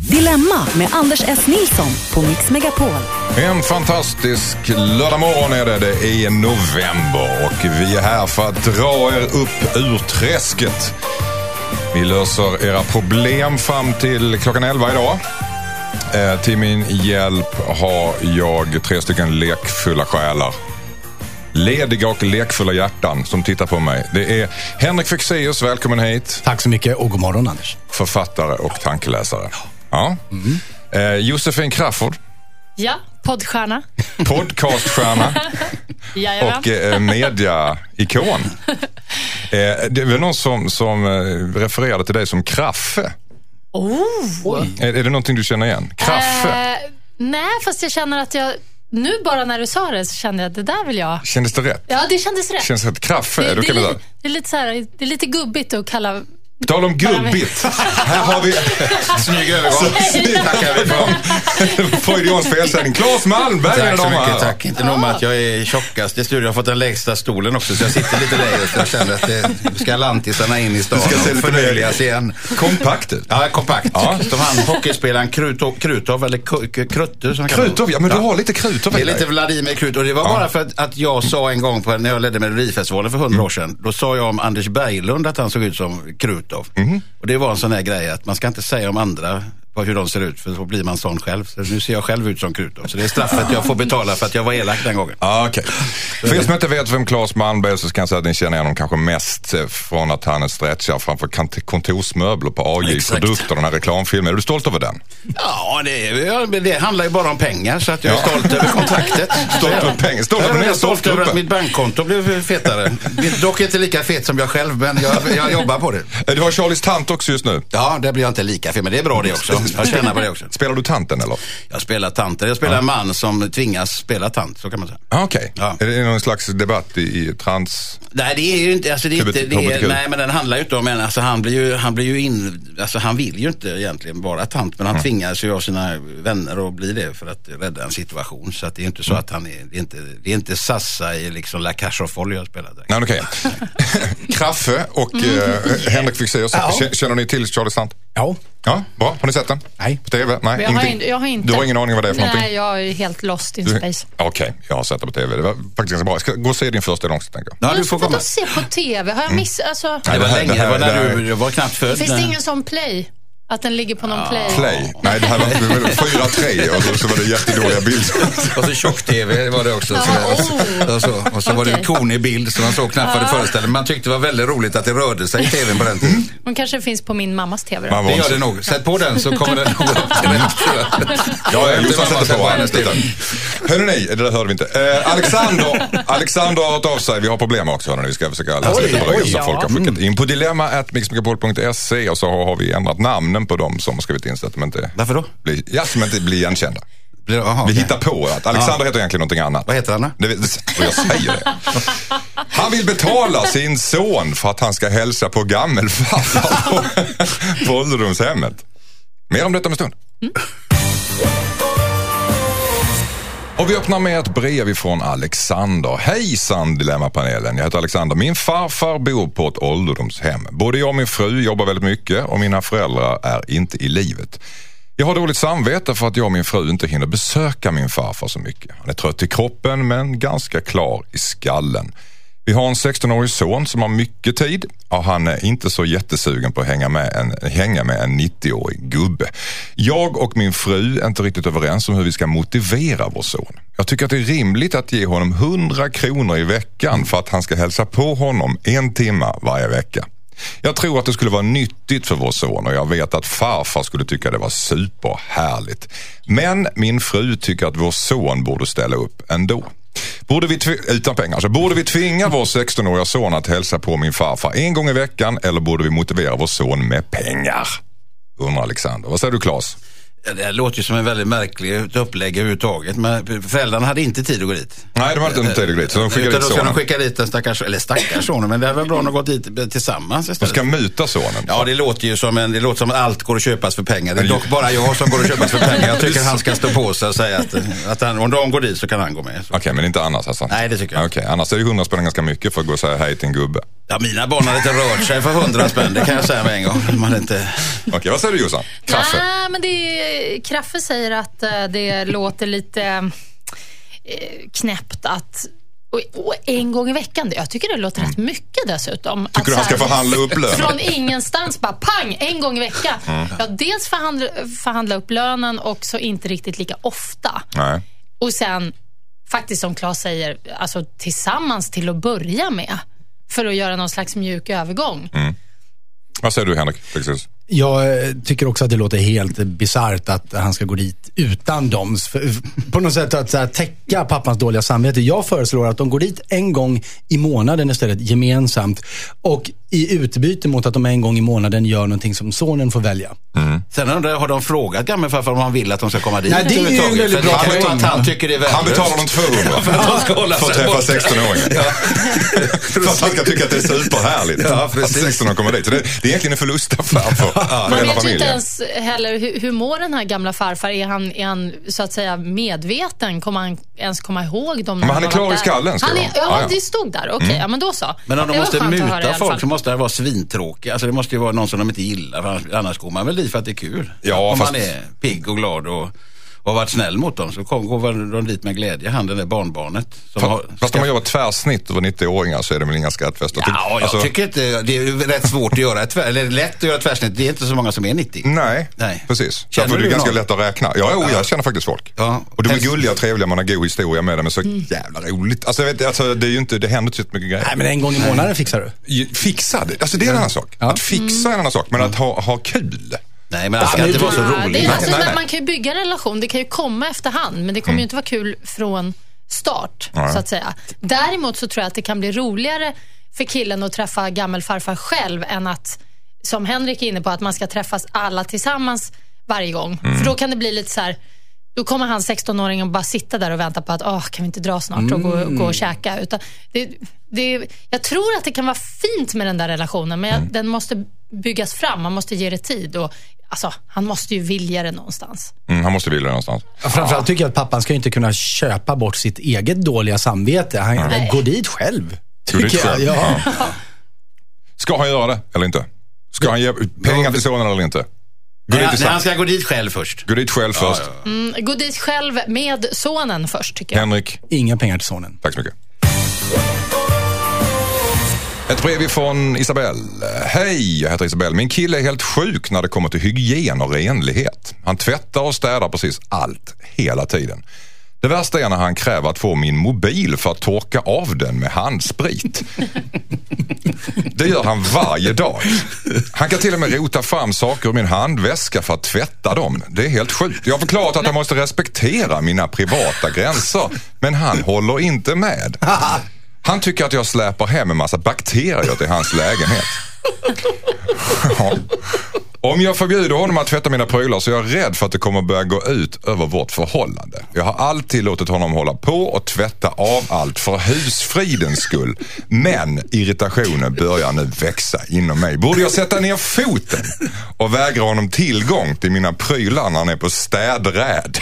Dilemma med Anders S. Nilsson på Mix Megapol. En fantastisk lördagmorgon är det. Det är november och vi är här för att dra er upp ur träsket. Vi löser era problem fram till klockan 11 idag. Eh, till min hjälp har jag tre stycken lekfulla själar. Lediga och lekfulla hjärtan som tittar på mig. Det är Henrik Fexeus, välkommen hit. Tack så mycket och god morgon Anders. Författare och tankeläsare. Ja. Eh, Josefin Crafoord, Ja, poddstjärna. podcaststjärna. Och eh, media-ikon. Eh, det är väl någon som, som eh, refererade till dig som Kraffe. Oh. Är, är det någonting du känner igen? Kraffe? Eh, nej, fast jag känner att jag... Nu bara när du sa det så kände jag att det där vill jag... Kändes det rätt? Ja, det kändes rätt. Känns rätt? Kraffe? det, det, är li, det, är lite så här, det är lite gubbigt att kalla... På tal om gubbigt. Här har vi... Snygg övergång. Tackar vi för. Freudians felsägning. Claes Malmberg, Tack så mycket. Tack. Inte nog med att jag är tjockast i studion. Jag har fått den lägsta stolen också så jag sitter lite lägre. Så jag känner att det ska lantisarna in i stan Du ska se och förlöjligas igen. Kompakt ut. Ja, kompakt. Ja. Som han hockeyspelaren Krutov, Krutov eller Krutte som Krutov, ja men du har lite Krutov Det är lite. Vladimir Krutov. Det var bara för att, att jag sa en gång på, när jag ledde Melodifestivalen för hundra år sedan. Då sa jag om Anders Berglund att han såg ut som Krutov. Mhm. Och det var en sån här grej att man ska inte säga om andra vad- hur de ser ut för så blir man sån själv. Så nu ser jag själv ut som Krutov. Så det är straffet jag får betala för att jag var elak den gången. Ah, Okej. För er som inte vet vem Claes Malmberg är så kan jag säga att ni känner igen honom kanske mest eh, från att han är stretchar framför kontorsmöbler på AJ Exakt. Produkter, den här reklamfilmen. Är du stolt över den? Ja, det, är- det handlar ju bara om pengar så att jag är Ja. stolt över kontraktet. Stolt över pengar. Stolt över jag är stolt över att mitt bankkonto blev fetare. Dock inte lika fet som jag själv, men jag, jag jobbar på det. Eh, Du har Charlies tant också just nu. Ja, det blir jag inte lika fet, men det är bra det också. Jag tjänar på det också. Spelar du tanten eller? Jag spelar tanter. Jag spelar en man som tvingas spela tant, så kan man säga. Ah, Okej. Ja. Är det någon slags debatt i, i trans... Nej, det är ju inte, alltså det är inte, det är, nej men den handlar ju inte om en, alltså han blir ju, han blir ju in, alltså han vill ju inte egentligen vara tant, men han Mm. tvingas ju av sina vänner att bli det för att rädda en situation. Så att det är inte så Mm. att han är, det är inte, det är inte Sassa i liksom La Cage aux Folles jag spelar. Nej, okej. Kraffe och eh, Henrik Fexeus. Ja. Känner ni till Charlies tant? Ja, Ja, bra. Har ni sett den? Nej. På TV? Nej, Jag har, inte, jag har inte... Du har ingen aning vad det är för någonting? Nej, jag är helt lost in Du- space. Okej, jag har sett det på TV. Det var faktiskt ganska bra. Jag ska gå och se din första del också, tänker jag. Ja, du får komma. Se på TV? Har jag missat? Alltså, Det var det här- länge, det det var när du, var knappt född. finns det ingen sån play? Att den ligger på någon play? Play. Nej, det här var 4-3 och så, så var det jättedåliga bilder. Och så tjock-tv var det också. Så, och så, och så, och så var det en konig bild som man såg knappt vad det föreställde. Man tyckte det var väldigt roligt att det rörde sig i tvn på den tiden. Den kanske finns på min mammas TV då. Man var Det gör så- det nog. Sätt på den så kommer den nog upp till rätt. Ja, Jossan sätter på hennes här. tid. Hörrni, nej, det där hörde vi inte. Eh, Alexander, Alexander har hört av sig. Vi har problem också. Hörrni. Vi ska försöka läsa lite brev som folk har skickat in på dilemma.mixmegapol.se och så har vi ändrat namnen på dem som har skrivit in så att de inte Varför då? blir, ja, som inte blir igenkända. Blir- Jaha, Vi okej. hittar på att Alexander heter egentligen någonting annat. Vad heter han då? Det, det, och jag säger det. Han vill betala sin son för att han ska hälsa på gammelfarfar på, på ålderdomshemmet. Mer om detta om en stund. Och vi öppnar med ett brev ifrån Alexander. Hejsan Dilemmapanelen, jag heter Alexander. Min farfar bor på ett ålderdomshem. Både jag och min fru jobbar väldigt mycket och mina föräldrar är inte i livet. Jag har dåligt samvete för att jag och min fru inte hinner besöka min farfar så mycket. Han är trött i kroppen men ganska klar i skallen. Vi har en 16-årig son som har mycket tid och han är inte så jättesugen på att hänga med en, hänga med en 90-årig gubbe. Jag och min fru är inte riktigt överens om hur vi ska motivera vår son. Jag tycker att det är rimligt att ge honom 100 kronor i veckan för att han ska hälsa på honom en timma varje vecka. Jag tror att det skulle vara nyttigt för vår son och jag vet att farfar skulle tycka det var superhärligt. Men min fru tycker att vår son borde ställa upp ändå. Borde vi utan pengar. Så borde vi tvinga vår 16-åriga son att hälsa på min farfar en gång i veckan eller borde vi motivera vår son med pengar? Undrar Alexander. Vad säger du Claes? Det låter ju som en väldigt märklig upplägg överhuvudtaget. Men föräldrarna hade inte tid att gå dit. Nej, de hade inte tid att gå dit, så de skickade Utan dit då ska de sonen. skicka dit den stackars, eller stackars sonen, men det är väl bra om de gått dit tillsammans De istället. ska muta sonen. Ja, det låter ju som, en, det låter som att allt går att köpas för pengar. Det är dock bara jag som går att köpas för pengar. Jag tycker han ska stå på sig och säga att, att han, om de går dit så kan han gå med. Okej, men inte annars alltså? Nej, det tycker jag Okej, annars är det 100 spänn ganska mycket för att gå och säga hej till en gubbe. Ja, mina barn har inte rört sig för hundra spänn, det kan jag säga med en gång. Man inte... Okej, vad säger du Jossan? Kaffe? Nej, men det är, Kraffe säger att eh, det låter lite eh, knäppt att och, en gång i veckan, jag tycker det låter rätt mycket dessutom. Att. Tycker du han så ska här, förhandla upp lönen? Från ingenstans bara pang, en gång i veckan. Mm. Ja, dels förhandla, förhandla upp lönen och så inte riktigt lika ofta. Nej. Och sen, faktiskt som Claes säger, alltså tillsammans till att börja med. För att göra någon slags mjuk övergång. Mm. Vad säger du Henrik? Precis. Jag eh, tycker också att det låter helt bisarrt att han ska gå dit utan dem. För- På något sätt att så här, täcka pappans dåliga samvete. Jag föreslår att de går dit en gång i månaden istället, gemensamt. Och i utbyte mot att de en gång i månaden gör någonting som sonen får välja. Sen undrar jag, har de frågat gammelfarfar om han vill att de ska komma dit? Nej, det är ju en väldigt bra poäng. att han tycker det är. Han betalar dem 200 för att de ska hålla för att träffa borta. 16-åringen. för att han ska tycka att det är superhärligt Ja, att precis. 16 kommer dit. Så det, det är egentligen en förlustaffär för, för Man vet ju inte ens heller hur, hur mår den här gamla farfar. Är han, är han så att säga medveten? Kommer han ens komma ihåg dem? Men han är klar i skallen, han är, de. ja, Ja, ja. det stod där. Okej, ja, men då så. Men om de måste muta folk så måste det vara svintråkiga. Alltså det måste ju vara någon som de inte gillar. Annars går man väl dit för att det är kul. Ja, Om fast- man är pigg och glad och, och har varit snäll mot dem så kom, går de dit med glädje. Han den där barnbarnet. Som har, Fast om man gör ett tvärsnitt över 90-åringar så är det väl inga skrattfester? Ja, jag Alltså, tycker inte, det är rätt svårt att göra ett tvär, eller lätt att göra tvärsnitt. Det är inte så många som är 90. Nej, Nej. precis. Känner Därför är det ganska någon? lätt att räkna. Ja, jo, jag känner faktiskt folk. Ja. Och de är gulliga och trevliga, man har god historia med dem. Men så jävla roligt. Alltså, jag vet, alltså, det, är ju inte, det händer inte så mycket grejer. Nej, men en gång i månaden fixar du. Ju- Fixa det, alltså det är en annan sak. Att fixa är en annan sak, men att ha, ha kul. Nej, men det ska inte vara så roligt. det är, alltså. Man kan ju bygga en relation. Det kan ju komma efterhand, men det kommer ju inte vara kul från start, så att säga. Däremot så tror jag att det kan bli roligare för killen att träffa gammelfarfar själv än att, som Henrik är inne på, att man ska träffas alla tillsammans varje gång. För då kan det bli lite så här, då kommer han 16-åringen och bara sitta där och vänta på att, åh, kan vi inte dra snart och gå, gå och käka? Utan det, det, jag tror att det kan vara fint med den där relationen, men den måste byggas fram. Man måste ge det tid. Och, alltså, han måste ju vilja det någonstans. Mm, han måste vilja det någonstans. Framförallt tycker jag att pappan ska ju inte kunna köpa bort sitt eget dåliga samvete. Han Nej. går dit själv. Går dit jag. Ja. Ska han göra det eller inte? Ska han ge pengar till sonen eller inte? Nej, nej, han ska gå dit själv först. Gå dit själv först. Mm, gå dit själv med sonen först, tycker jag. Henrik, Inga pengar till sonen. tack så mycket. Ett brev ifrån Isabelle. Hej, jag heter Isabelle. Min kille är helt sjuk när det kommer till hygien och renlighet. Han tvättar och städar precis allt, hela tiden. Det värsta är när han kräver att få min mobil för att torka av den med handsprit. Det gör han varje dag. Han kan till och med rota fram saker ur min handväska för att tvätta dem. Det är helt sjukt. Jag har förklarat att han måste respektera mina privata gränser, men han håller inte med. Han tycker att jag släpar hem en massa bakterier till hans lägenhet. Ja. Om jag förbjuder honom att tvätta mina prylar så är jag rädd för att det kommer börja gå ut över vårt förhållande. Jag har alltid låtit honom hålla på och tvätta av allt för husfridens skull. Men irritationen börjar nu växa inom mig. Borde jag sätta ner foten och vägra honom tillgång till mina prylar när han är på städräd?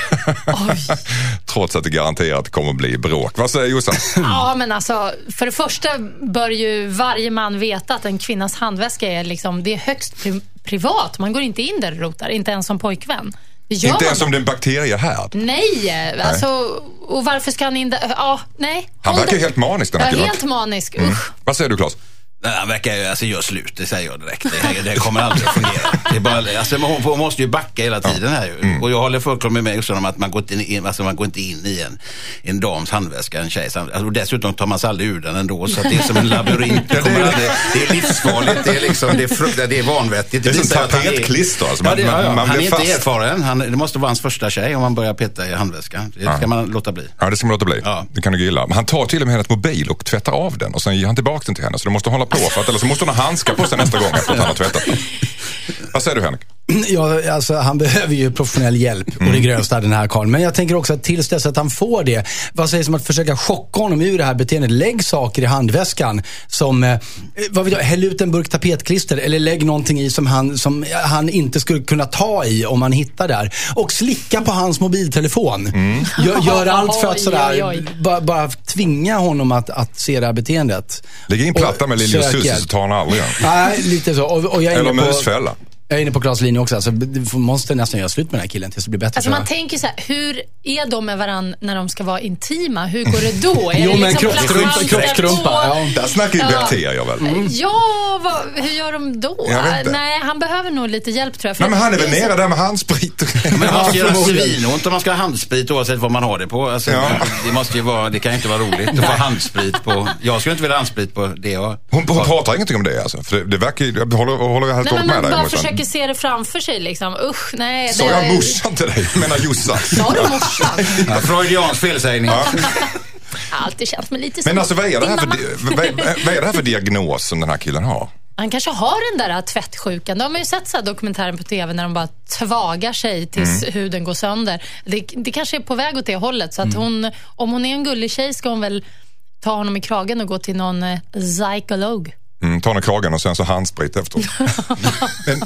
Trots att det garanterat kommer bli bråk. Vad säger Jossan? Ja, men alltså, för det första bör ju varje man veta att en kvinnas handväska är, liksom, det är högst pri- privat. Man går inte in där och rotar, inte ens som pojkvän. Gör Inte ens om det är en bakteriehärd. Nej, alltså, och varför ska han in där? Ja, nej. Han verkar helt manisk den Ja, här killen. helt manisk. Mm. Vad säger du Claes? Nej, han verkar ju, alltså gör slut, det säger jag direkt. Det, det kommer aldrig att fungera. Det är bara, alltså, hon, hon måste ju backa hela tiden här ju. Mm. Och jag håller fullkomligt med också om att man går inte in, alltså, man går inte in i en, en dams handväska, en tjejs handväska. Och dessutom tar man sig aldrig ur den ändå. Så det är som en labyrint. Det, kommer aldrig, det är livsfarligt, det är, liksom, det är, fruktansvärt, det är vanvettigt. Det är som tapetklister, alltså. Ja, Man- det, man- ja, ja. man han är blir inte fast. erfaren. Han, det måste vara hans första tjej om man börjar peta i handväskan. Det ska man låta bli. Ja, det ska man låta bli. Ja. Det kan du gilla. Men han tar till och med hennes mobil och tvättar av den och sen ger han tillbaka den till henne. Så du måste hålla på för att, eller så måste hon ha handskar på sig nästa gång efter att han har tvättat den. Vad säger du Henrik? Ja, alltså, han behöver ju professionell hjälp och det grövsta den här karln. Men jag tänker också att tills dess att han får det, vad sägs om att försöka chocka honom ur det här beteendet? Lägg saker i handväskan som, eh, vad vet jag, häll ut en burk tapetklister eller lägg någonting i som han, som han inte skulle kunna ta i om han hittar där. Och slicka på hans mobiltelefon. Gör, gör allt för att sådär. Bara, bara tvinga honom att, att se det här beteendet. Lägg in Och platta med Lili så tar han aldrig. Nej, lite så. Och, och jag Eller på, musfälla. Jag är inne på Klas linje också. Alltså, du måste nästan göra slut med den här killen tills det blir bättre. Alltså man jag. tänker så här, hur är de med varandra när de ska vara intima? Hur går det då? Är Jo, det men liksom på? ja. Där snackar ju Ja. bakterier väl? Ja, vad, hur gör de då? Jag. Nej, han behöver nog lite hjälp tror jag. För Nej men han är väl det nere där med handsprit och Men det måste göra svinont om man ska ha handsprit oavsett vad man har det på. Alltså, Ja. det, måste ju vara, det kan ju inte vara roligt att få handsprit på. Jag skulle inte vilja ha handsprit på det jag Hon, hon pratar ingenting om det alltså. För det, det verkar ju, jag håller, håller jag helt Nej, och hållet man med dig. Försöker se det framför sig liksom. Usch, nej. Sa jag är- morsan till dig? Jag menar Jossan. Sa du morsan? Freudiansk felsägning. Jag har alltid känt mig lite som Men alltså vad är, det här för, vad, vad är det här för diagnos som den här killen har? Han kanske har den där tvättsjukan. De har ju sett så här dokumentären på TV när de bara tvagar sig tills Mm. huden går sönder. Det, det kanske är på väg åt det hållet. Så att Mm. hon, om hon är en gullig tjej ska hon väl ta honom i kragen och gå till någon eh, psykolog. Mm, tar ner kragen och sen så handsprit efteråt. men,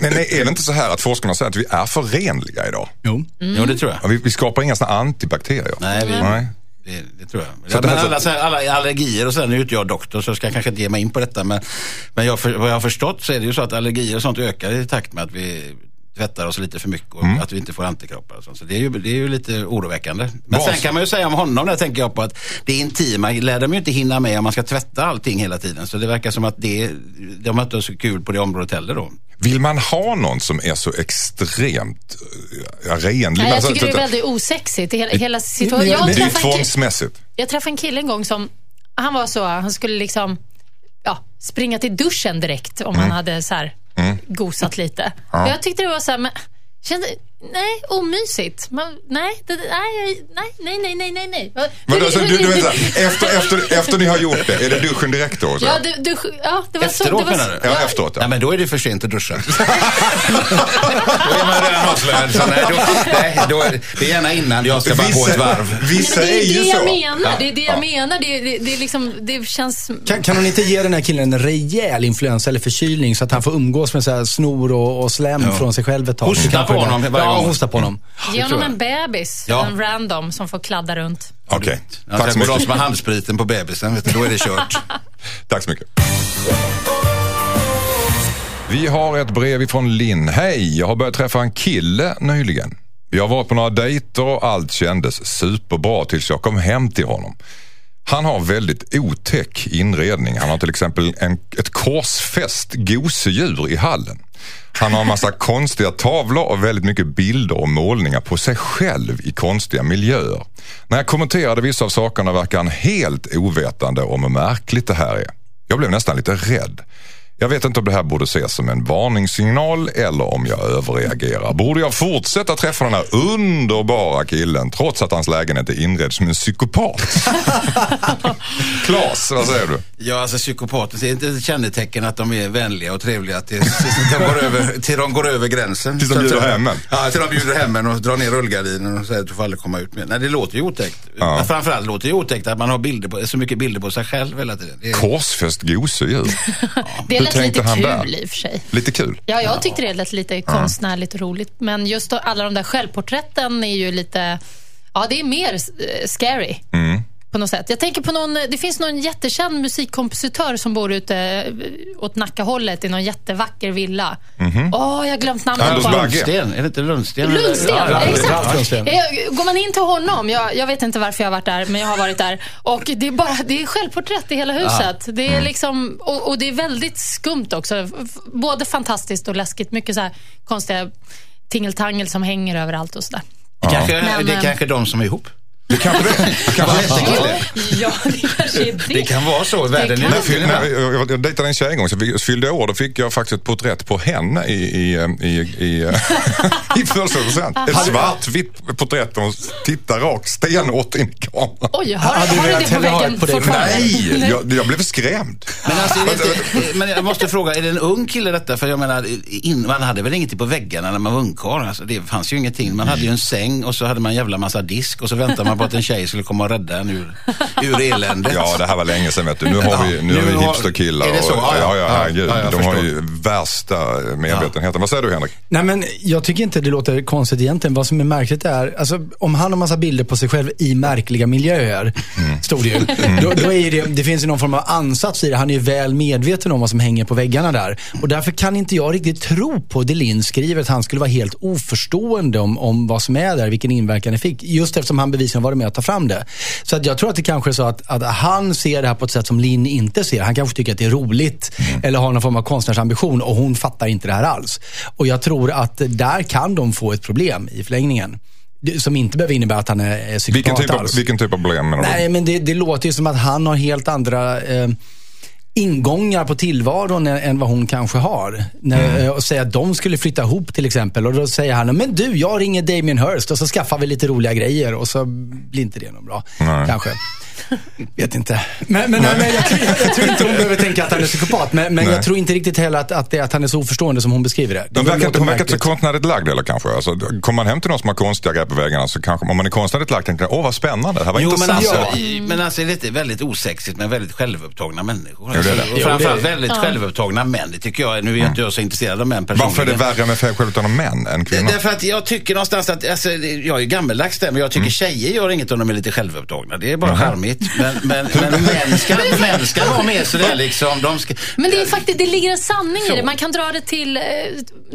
men är det inte så här att forskarna säger att vi är förenliga idag? Jo. Jo, det tror jag. Ja, Vi, vi skapar inga såna antibakterier. Nej, vi, Nej. Det, det tror jag. Så men alla, så här, alla allergier och sen, nu är inte jag doktor så ska jag kanske inte ge mig in på detta. Men, men jag, för, vad jag har förstått så är det ju så att allergier och sånt ökar i takt med att vi tvättar oss lite för mycket och Mm. att vi inte får antikroppar och sånt. Så det är ju, det är ju lite oroväckande. Men Vad- sen kan man ju säga om honom, där tänker jag på att det intima lär de ju inte hinna med om man ska tvätta allting hela tiden. Så det verkar som att det, de har inte så kul på det området heller då. Vill man ha någon som är så extremt renlig? Nej, jag Alltså, tycker det är väldigt osexigt. Hela, hela situationen. det är ju tvångsmässigt. Jag träffade en kille en gång som, han var så, han skulle liksom ja, springa till duschen direkt om Mm. han hade så här gosat lite. Och jag tyckte det var så här, men, kände, nej, omysigt. Man, nej, det, nej, nej, nej, nej, nej, nej, Men hur- alltså, du, du så här, efter, efter, efter ni har gjort det, är det duschen direkt då? Så? Ja, du, du, ja, det var så. Efteråt det var, menar du? Ja, efteråt ja. Nej, men då är det för sent att duscha. då är man redan avslöjad. Så nej, då, nej, då är det, är gärna innan jag ska bara gå ett varv. vissa Nej, men är det är ju det jag så. menar. Det är det jag menar. Det, det, det, är liksom, det känns... Kan, kan hon inte ge den här killen en rejäl influensa eller förkylning så att han får umgås med så här snor och, och slem från sig själv ett tag? Hosta på är honom varje Ja, gång. hosta på honom. Ge honom en bebis, Ja. en random, som får kladda runt. Okej, Ja, tack så sen går mycket. som har handspriten på bebisen, vet du, då är det kört. Tack så mycket. Vi har ett brev ifrån Linn. Hej, jag har börjat träffa en kille nyligen. Vi har varit på några dejter och allt kändes superbra tills jag kom hem till honom. Han har väldigt otäck inredning. Han har till exempel en, ett korsfäst gosedjur i hallen. Han har en massa konstiga tavlor och väldigt mycket bilder och målningar på sig själv i konstiga miljöer. När jag kommenterade vissa av sakerna verkar han helt ovetande om hur märkligt det här är. Jag blev nästan lite rädd. Jag vet inte om det här borde ses som en varningssignal eller om jag överreagerar. Borde jag fortsätta träffa den här underbara killen trots att hans lägenhet är inredd som en psykopat? Klas, vad säger du? Ja, alltså psykopater, det är inte ett kännetecken att de är vänliga och trevliga tills, tills de, går över, till de går över gränsen. Tills de bjuder hem en. Ja, till de bjuder hem en och drar ner rullgardinen och säger att du får aldrig komma ut mer. Nej, det låter ju otäckt. Ja. Men Framförallt låter det ju otäckt att man har bilder på, så mycket bilder på sig själv hela tiden. Det är, Korsfäst gosedjur. Det Hur lät tänkte lite han kul där? i och för sig. Lite kul. Ja, jag tyckte det lät lite konstnärligt och roligt. Men just alla de där självporträtten är ju lite... Ja, det är mer eh, scary. Mm. På något sätt. Jag tänker på någon, det finns någon jättekänd musikkompositör som bor ute eh, åt Nackahållet i någon jättevacker villa. Åh, jag har glömt namnet Anders på. Lundsten, är det inte Lundsten? Lundsten, Ja, ja, exakt. Lundsten. Eh, Går man in till honom, jag, jag vet inte varför jag har varit där, men jag har varit där. Och det är bara, det är självporträtt i hela huset. Det Mm. är liksom, och, och det är väldigt skumt också. Både fantastiskt och läskigt. Mycket så här konstiga tingeltangel som hänger överallt och sådär. Kanske, Men, det är eh, kanske de som är ihop. Det kanske. Det kanske? Ja, det kanske är det. Det kan vara så. Världen är När det. fyll, när jag, jag dejtade en tjej en gång, så jag fyllde jag år. Då fick jag faktiskt ett porträtt på henne i, i, i, i, i födelsedagspresent. Ett svartvitt porträtt och hon tittar rakt stenhårt in i kameran. Oj, har, du har du det på väggen fortfarande? Nej, jag, jag blev skrämd. Men, alltså, är det inte, men jag måste fråga, är det en ung kille detta? För jag menar, in, man hade väl ingenting på väggarna när man var ungkarl? Alltså, det fanns ju ingenting. Man hade ju en säng och så hade man en jävla massa disk och så väntade man på att en tjej skulle komma och rädda en ur, ur eländet. Ja, det här var länge sedan vet du. Nu har vi, nu Nu har vi hipsterkillar. är det så? Och, Ja, ja, ja. herregud. Ja, De har ju värsta medvetenheten. Vad säger du Henrik? Nej men jag tycker inte det låter konstigt egentligen. Vad som är märkligt är, alltså om han har massa bilder på sig själv i märkliga miljöer, stod det ju. Då, då är det, det finns ju någon form av ansats i det. Han är ju väl medveten om vad som hänger på väggarna där. Och därför kan inte jag riktigt tro på det Linn skriver, att han skulle vara helt oförstående om, om vad som är där, vilken inverkan det fick. Just eftersom han bevisligen varit med att ta fram det. Så att jag tror att det kanske är så att, att han ser det här på ett sätt som Linn inte ser. Han kanske tycker att det är roligt eller har någon form av konstnärsambition och hon fattar inte det här alls. Och jag tror att där kan de få ett problem i förlängningen. Som inte behöver innebära att han är, är psykopat Vilken typ, av, alls. vilken typ av problem menar du? Nej, men det, det låter ju som att han har helt andra eh, ingångar på tillvaron än, vad hon kanske har. Mm. eh, Och säga att de skulle flytta ihop till exempel. Och då säger han, men du, jag ringer Damien Hirst och så skaffar vi lite roliga grejer och så blir inte det något bra. Nej. Kanske. Vet inte. Men, men, nej, men jag, tror- jag, jag tror inte hon behöver tänka att han är psykopat. Men, men jag tror inte riktigt heller att, att, det, att han är så oförstående som hon beskriver det. De Det verkar hon verkar inte så konstnärligt lagd eller kanske. Alltså, kommer man hem till någon som har konstiga grejer på väggarna så kanske, om man är konstnärligt lagd tänker man, åh vad spännande, det här var Jo, men intressant. alltså, i- men alltså är det inte väldigt osexigt med väldigt självupptagna människor? Jo, det är det. Och Jo, framförallt det är- väldigt självupptagna män. Det tycker jag, nu är inte jag så intresserad av män personligen. Varför är det värre med självupptagna män än kvinnor? Därför att jag tycker någonstans att, alltså, jag är gammeldags där, men jag tycker tjejer gör inget om de är lite självupptagna. Det är bara charmigt. Men, men, men män, ska, män ska vara mer sådär liksom. De ska, Men det, är faktiskt, det ligger en sanning i Så. det. Man kan dra det till eh,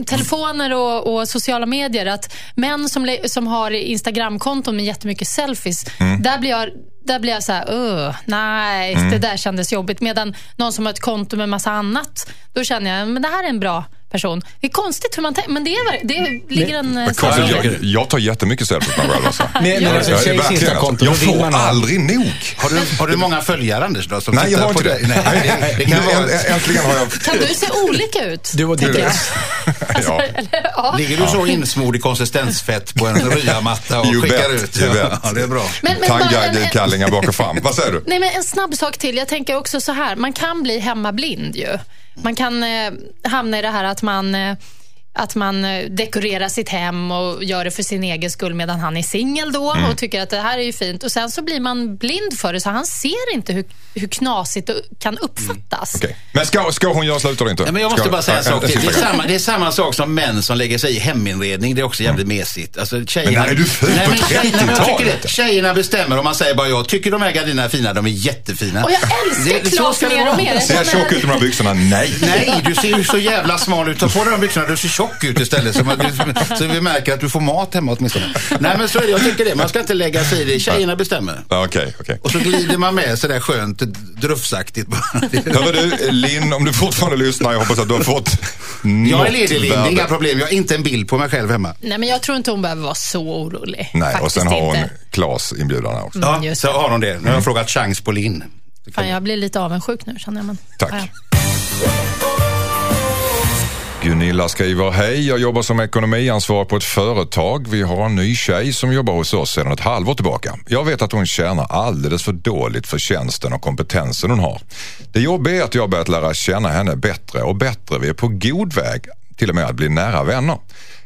telefoner och, och sociala medier. Att män som, som har Instagramkonton med jättemycket selfies, Mm. där blir jag där blir jag så här, uh, nej, Mm. det där kändes jobbigt. Medan någon som har ett konto med massa annat, då känner jag, men det här är en bra person. Det är konstigt hur man tänker, men det, är, det ligger en... eh, Men konstigt, jag, jag tar jättemycket selfies med mig själv alltså. Men, men Jag- alltså, jag, är verkligen, alltså, jag får aldrig nog. har, du, har du många följare Anders då? Som Nej, jag har inte det. dig? Nej, det, det kan Äntligen har jag... Kan du se olika ut? Du och jag. Alltså, Ja. eller, ja. Ligger du så insmord i konsistensfett på en ryamatta och You skickar bet, ut? Ja, det är bra. Men, men Tanga, bak och fram. Vad säger du? Nej, men en snabb sak till. Jag tänker också så här. Man kan bli hemmablind ju. Man kan eh, hamna i det här att man, eh, att man eh, dekorerar sitt hem och gör det för sin egen skull medan han är singel då Mm. och tycker att det här är ju fint. Och Sen så blir man blind för det så han ser inte hur, hur knasigt det kan uppfattas. Okej. Men ska, ska hon göra slut eller inte? Nej, men jag måste Ska- bara säga en Ja, sak till. Det är, samma, det är samma sak som män som lägger sig i heminredning. Det är också jävligt mesigt. Alltså, tjejerna, Men är du född på men tjejerna- nej, men jag tycker 30-talet? det. Tjejerna bestämmer och man säger bara jag tycker de här gardinerna är fina, de är jättefina. Och jag älskar Det- Claes mer och mer. Jag Ser jag tjock ut i de här byxorna? Nej. Nej, du ser ju så jävla smal ut. Ta på dig de byxorna, du ser tjock ut istället. Så, man, så vi märker att du får mat hemma åtminstone. Nej men så är det, jag tycker det. Man ska inte lägga sig i det. Tjejerna bestämmer. Ja, Okej, okej. Och så glider man med sådär skönt, drufsaktigt bara. Hörru du, Linn, om du fortfarande lyssnar, jag hoppas att du har fått Jag något är ledig Linn, det är inga problem. Jag har inte en bild på mig själv hemma. Nej, men jag tror inte hon behöver vara så orolig. Nej, och Faktiskt sen har hon inte. Klas inbjudan här också. Ja, just så har hon det. Nu har jag frågat chans på Linn. Fan, jag blir lite avundsjuk nu känner jag. Men, Tack. Ja, ja. Gunilla skriver, hej, jag jobbar som ekonomiansvarig på ett företag. Vi har en ny tjej som jobbar hos oss sedan ett halvår tillbaka. Jag vet att hon tjänar alldeles för dåligt för tjänsten och kompetensen hon har. Det jobbiga är att jag har börjat lära känna henne bättre och bättre. Vi är på god väg till och med att bli nära vänner.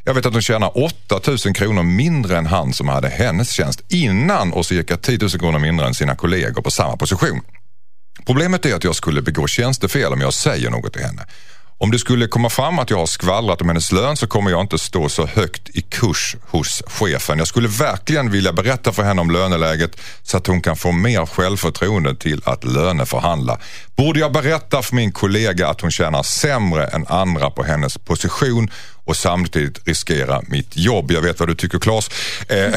Jag vet att hon tjänar 8000 kronor mindre än han som hade hennes tjänst innan och cirka 10 000 kronor mindre än sina kollegor på samma position. Problemet är att jag skulle begå tjänstefel om jag säger något till henne. Om det skulle komma fram att jag har skvallrat om hennes lön så kommer jag inte stå så högt i kurs hos chefen. Jag skulle verkligen vilja berätta för henne om löneläget så att hon kan få mer självförtroende till att löneförhandla. Borde jag berätta för min kollega att hon tjänar sämre än andra på hennes position och samtidigt riskera mitt jobb? Jag vet vad du tycker Claes. Eh,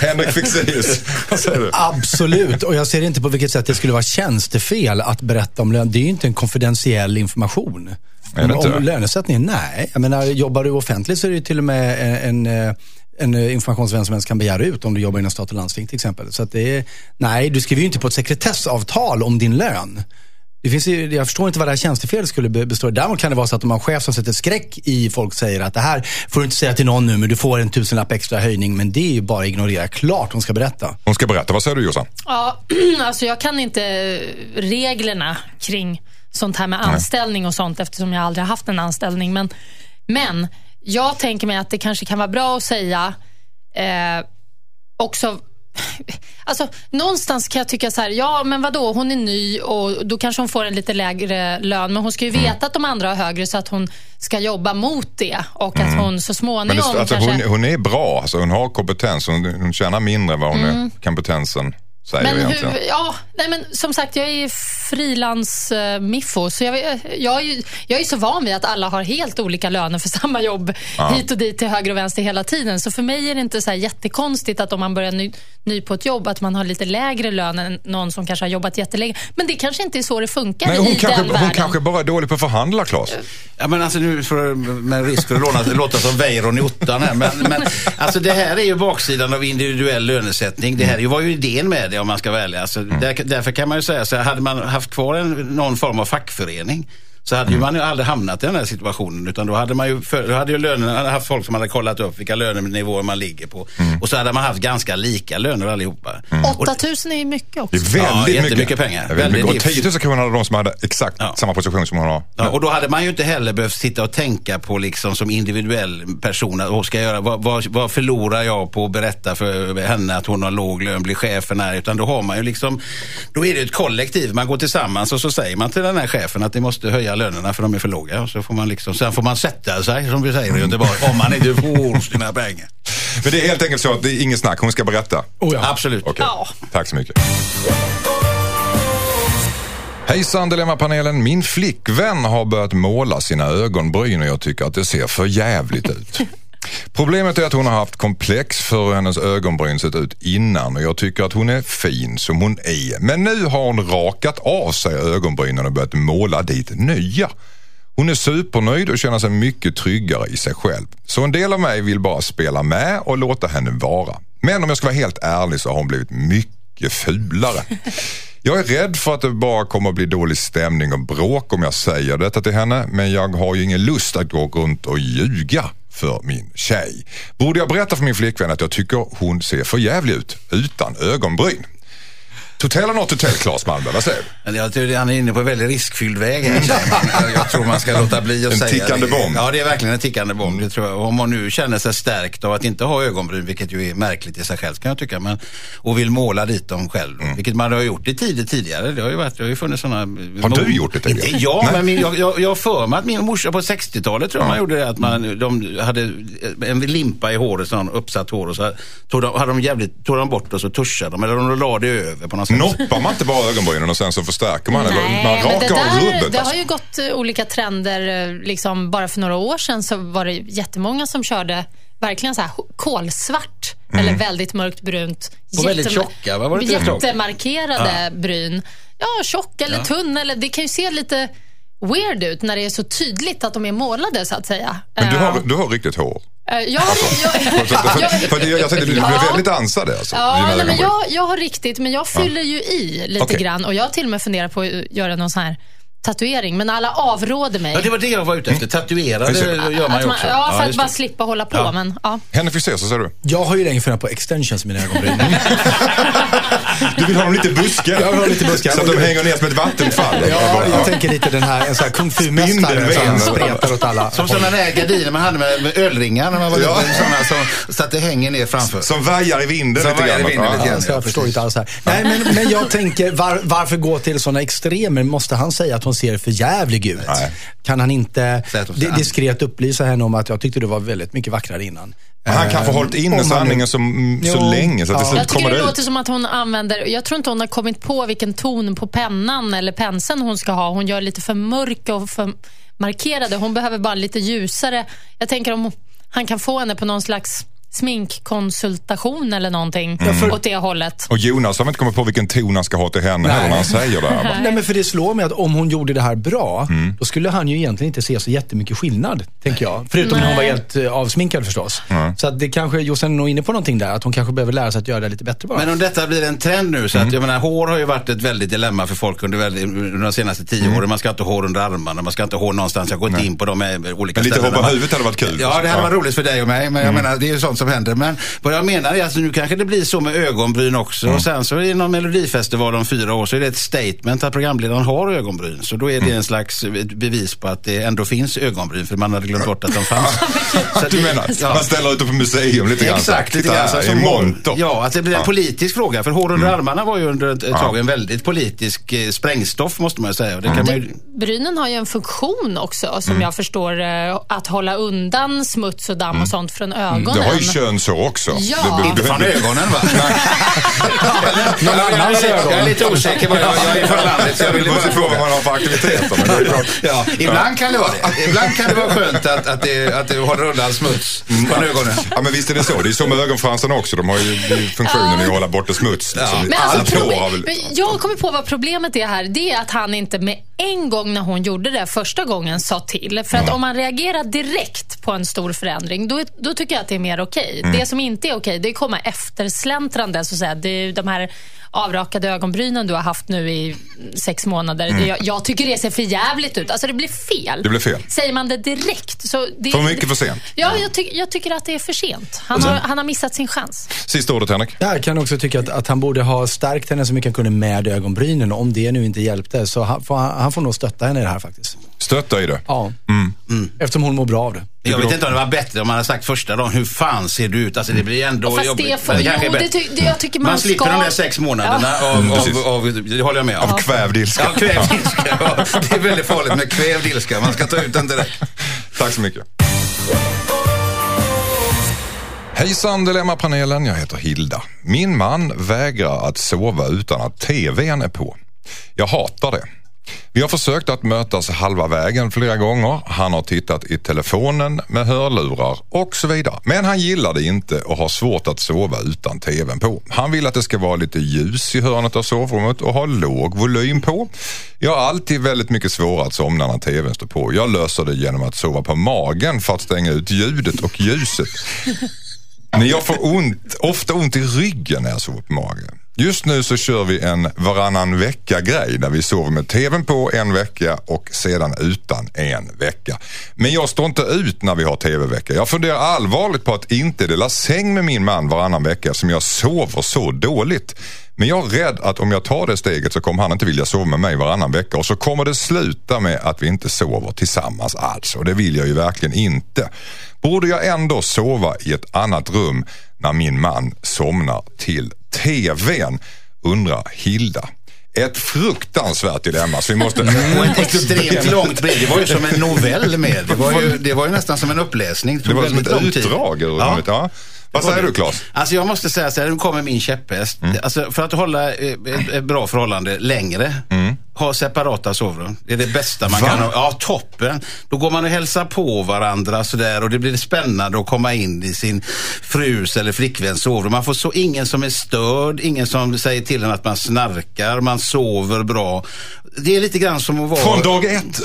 Henrik Fexeus, vad säger du? Absolut, och jag ser inte på vilket sätt det skulle vara tjänstefel att berätta om lön. Det är ju inte en konfidentiell information. Om, inte? om lönesättningen, nej. Jag menar, jobbar du offentligt så är det ju till och med en, en, eh, en eh, information som vem som helst kan begära ut om du jobbar inom stat och landsting till exempel. Så att det är, nej, du skriver ju inte på ett sekretessavtal om din lön. Det finns ju, jag förstår inte vad det här tjänstefelet skulle be- bestå i. Däremot kan det vara så att om man har en chef som sätter skräck i folk säger att det här får du inte säga till någon nu, men du får en tusenlapp extra höjning. Men det är ju bara att ignorera. Klart hon ska berätta. Hon ska berätta. Vad säger du Jossan? Ja, alltså jag kan inte reglerna kring sånt här med anställning och sånt eftersom jag aldrig har haft en anställning. Men, men jag tänker mig att det kanske kan vara bra att säga eh, också Alltså, någonstans kan jag tycka så här, ja men vadå, hon är ny och då kanske hon får en lite lägre lön. Men hon ska ju Mm. veta att de andra har högre så att hon ska jobba mot det. Och att hon så småningom det, alltså, kanske... hon, hon är bra, alltså, hon har kompetens. Hon, hon tjänar mindre än vad hon är, kompetensen säger. Men hur, ja, nej men som sagt, jag är frilans-miffo. så jag, jag, jag är så van vid att alla har helt olika löner för samma jobb. Hit och dit, till höger och vänster hela tiden. Så för mig är det inte så här jättekonstigt att om man börjar ny, ny på ett jobb, att man har lite lägre lön än någon som kanske har jobbat jättelänge. Men det kanske inte är så det funkar Nej, i hon, den kanske, hon världen. kanske bara är dålig på att förhandla, Claes. Ja, men alltså nu för, med risk för att låna, låta som Weiron i ottan här. Men, men alltså det här är ju baksidan av individuell lönesättning. Det här var ju idén med det om man ska vara ärlig. mm. där, därför kan man ju säga så hade man haft kvar en, någon form av fackförening så hade ju man ju aldrig hamnat i den här situationen. Utan då hade man ju, för, då hade ju lönerna, hade haft folk som hade kollat upp vilka lönenivåer man ligger på. Och så hade man haft ganska lika löner allihopa. Och- 8000 är ju mycket Det också. är väldigt Ja, mycket. jättemycket pengar. Det är Väldigt Väldigt mycket. Och 10 000 kronor hade de som hade exakt Ja. samma position som hon har. Ja, och då hade man ju inte heller behövt sitta och tänka på liksom som individuell person, att, vad, ska jag göra? Vad, vad, vad förlorar jag på att berätta för henne att hon har låg lön, blir chefen här? Utan då har man ju liksom, då är det ett kollektiv, man går tillsammans och så säger man till den här chefen att ni måste höja lönerna för de är för låga. Och så får man liksom, sen får man sätta sig, som vi säger i Göteborg, om man inte får sina pengar. Men det är helt enkelt så att det är inget snack, hon ska berätta. Oh ja. Absolut. Okej, Ja. tack så mycket. Hejsan Dilemmapanelen. Min flickvän har börjat måla sina ögonbryn och jag tycker att det ser för jävligt ut. Problemet är att hon har haft komplex för hur hennes ögonbryn sett ut innan och jag tycker att hon är fin som hon är. Men nu har hon rakat av sig ögonbrynen och börjat måla dit nya. Hon är supernöjd och känner sig mycket tryggare i sig själv. Så en del av mig vill bara spela med och låta henne vara. Men om jag ska vara helt ärlig så har hon blivit mycket fulare. Jag är rädd för att det bara kommer att bli dålig stämning och bråk om jag säger detta till henne. Men jag har ju ingen lust att gå runt och ljuga för min tjej. Borde jag berätta för min flickvän att jag tycker hon ser för jävlig ut utan ögonbryn? Totell or not totell, Claes Malmberg, vad säger du? Jag tror han är inne på en väldigt riskfylld väg här, man. Jag- Jag tror man ska låta bli att En säga tickande det. bomb. Ja, det är verkligen en tickande bomb. Det tror jag. Om hon nu känner sig stärkt av att inte ha ögonbryn, vilket ju är märkligt i sig själv kan jag tycka, men, och vill måla dit dem själv, Mm. vilket man har gjort i tider tidigare. Det har ju, varit, det har ju funnits sådana... Har du gjort det? Inte jag, Nej. men min, jag, jag, jag har för mig att min morsa på 60-talet tror jag man gjorde det, att man, de hade en limpa i håret, sån uppsatt hår och så tog de, hade de jävligt, tog de bort och så tuschade de, eller de la det över på något sätt. Noppar man inte bara ögonbrynen och sen så förstärker man? eller man Nej, men det, rakar av där, rubbet? det har alltså. ju gått eh, olika trender. eh, Liksom, bara för några år sedan så var det jättemånga som körde verkligen så här kolsvart eller väldigt mörkt brunt. Och väldigt tjocka, va? Var det? Jättemarkerade bryn. Ja, tjock eller tunn. Eller, det kan ju se lite weird ut när det är så tydligt att de är målade så att säga. Men du Eh, har, du har riktigt hår. Eh, ja, jag, jag, för, för jag, jag tänkte, du blev Ja. väldigt ansad alltså. Ja, nej, men jag, jag har riktigt, men jag fyller ju i lite Okej. grann. Och jag har till och med funderat på att göra någon sån här tatuering. Men alla avråder mig. Ja, det var det jag var ute efter. Tatuerade Just det. gör man Att ju man, också. ja, för att just bara det. slippa hålla på. Ja. Men, ja. Henrik Fexeus, så säger du? Jag har ju länge funderat på extensions i mina ögonbryn. Du vill ha dem lite buskiga? Jag vill ha lite buskiga. Så att de hänger ner som ett vattenfall? Ja, jag tänker lite den här, en sån här kung fu-mästare som spretar åt alla. Som sådana där gardiner man hade med, med ölringar när man var Ja. liten. Sådana som, så att det hänger ner framför. Som vajar i vinden Som lite vajar i grann. vinden Ja. lite grann. Så jag förstår inte alls här. Nej, men, men jag tänker, var, varför gå till sådana extremer? Måste han säga att hon ser för jävlig ut? Nej. Kan han inte hon di- diskret upplysa henne om att jag tyckte du var väldigt mycket vackrare innan? Men Han kanske har hållit inne sanningen så, så Jo. länge så att Ja. slut Jag tycker kommer det det ut. låter som att hon använder, jag tror inte hon har kommit på vilken ton på pennan eller penseln hon ska ha. Hon gör lite för mörka och för markerade. Hon behöver bara lite ljusare. Jag tänker om han kan få henne på någon slags sminkkonsultation eller någonting åt det hållet. Och Jonas har inte kommit på vilken ton han ska ha till henne heller när han säger det. här? Nej men för det slår mig att om hon gjorde det här bra, Mm. då skulle han ju egentligen inte se så jättemycket skillnad, tänker jag. Förutom när hon var helt eh, avsminkad förstås. Så att det kanske, Jossan är nog inne på någonting där, att hon kanske behöver lära sig att göra det lite bättre bara. Men om detta blir en trend nu, så Mm. att jag menar, hår har ju varit ett väldigt dilemma för folk under, väldigt, under de senaste tio Mm. åren. Man ska inte ha hår under armarna, man ska inte ha hår någonstans. Jag går inte in på de eh, olika Men lite ställena. hår på huvudet hade varit kul. Ja, det hade varit roligt för dig och mig, men jag Mm. menar, det är ju sånt som händer. Men vad jag menar är att nu kanske det blir så med ögonbryn också. Mm. Och sen så är någon melodifestival om fyra år så är det ett statement att programledaren har ögonbryn. Så då är det Mm. en slags bevis på att det ändå finns ögonbryn, för man hade glömt bort att de fanns. Så att Du menar, ja. man ställer ut på museum lite grann. Exakt, lite grann. Så i som. Ja, att det blir en Ja. politisk fråga. För hår under Mm. armarna var ju under ett, ett Ja. tag en väldigt politisk eh, sprängstoff måste man ju säga. Och det kan man ju, Brynen har ju en funktion också, som jag förstår, eh, att hålla undan smuts och damm och sånt från ögonen. Det har ju könshår också. Ja. Det- inte från ögonen va? Någon jag, annans är, ögon. jag är lite osäker på det. Jag är från landet så jag vill bara på vad man har för aktiviteter. Men det är klart. Ja, ibland kan det vara det. Ibland kan det vara skönt att, att, det, att det håller undan smuts från ögonen. Ja men visst är det så. Det är så med ögonfransarna också. De har ju funktionen att hålla borta smuts. Liksom. Men alltså, väl... men jag kommer på vad problemet är här. Det är att han inte med en gång när hon gjorde det första gången sa till. För att om man reagerar direkt på en stor förändring, då, då tycker jag att det är mer okej. Mm. Det som inte är okej, det är att komma eftersläntrande. Så att säga. Det är de här avrakade ögonbrynen du har haft nu i sex månader. Det, jag, jag tycker det ser för jävligt ut. Alltså det blir fel. Mm. Det blir fel. Säger man det direkt så... Det, För mycket för sent. Ja, jag, ty, jag tycker att det är för sent. Han, har, han har missat sin chans. Sista ordet Henrik. Jag kan också tycka att, att han borde ha stärkt henne så mycket han kunde med ögonbrynen. Och om det nu inte hjälpte så han, får, han får nog stötta henne i det här faktiskt. Stötta i det. Ja. Mm. Eftersom hon mår bra av det. Jag vet inte om det var bättre om man hade sagt första dagen, hur fan ser du ut? Alltså det blir ändå jobbigt. det jo, det, ty, det, jag tycker man, Man slipper ska... de där sex månaderna Ja. av, av, av, det håller jag med om. Av kvävdilska. Ja, kvävdilska. Ja, det är väldigt farligt med kvävdilska. Man ska ta ut den direkt. Tack så mycket. Hejsan Dilemmapanelen, jag heter Hilda. Min man vägrar att sova utan att TVn är på. Jag hatar det. Vi har försökt att mötas halva vägen flera gånger. Han har tittat i telefonen med hörlurar och så vidare. Men han gillar det inte och har svårt att sova utan TVn på. Han vill att det ska vara lite ljus i hörnet av sovrummet och ha låg volym på. Jag har alltid väldigt mycket svårare att somna när TVn står på. Jag löser det genom att sova på magen för att stänga ut ljudet och ljuset. Men jag får ont, ofta ont i ryggen när jag sover på magen. Just nu så kör vi en varannan vecka-grej där vi sover med TVn på en vecka och sedan utan en vecka. Men jag står inte ut när vi har TV-vecka. Jag funderar allvarligt på att inte dela säng med min man varannan vecka som jag sover så dåligt. Men jag är rädd att om jag tar det steget så kommer han inte vilja sova med mig varannan vecka och så kommer det sluta med att vi inte sover tillsammans alls och det vill jag ju verkligen inte. Borde jag ändå sova i ett annat rum när min man somnar till TVn? Undrar Hilda. Ett fruktansvärt dilemma så vi måste... Och ett extremt långt brev. Det var ju som en novell med. Det var ju, det var ju nästan som en uppläsning. Det, Det var som ett utdrag ur Ja. ja. Vad säger du Claes? Alltså jag måste säga så här, nu kommer min käpphäst. Mm. Alltså för att hålla eh, ett, ett bra förhållande längre, ha separata sovrum. Det är det bästa man. Va? kan ha. Ja, toppen. Då går man och hälsar på varandra sådär och det blir spännande att komma in i sin frus eller flickväns sovrum. Man får så ingen som är störd, ingen som säger till en att man snarkar, man sover bra. Det är lite grann som att vara... Från dag ett,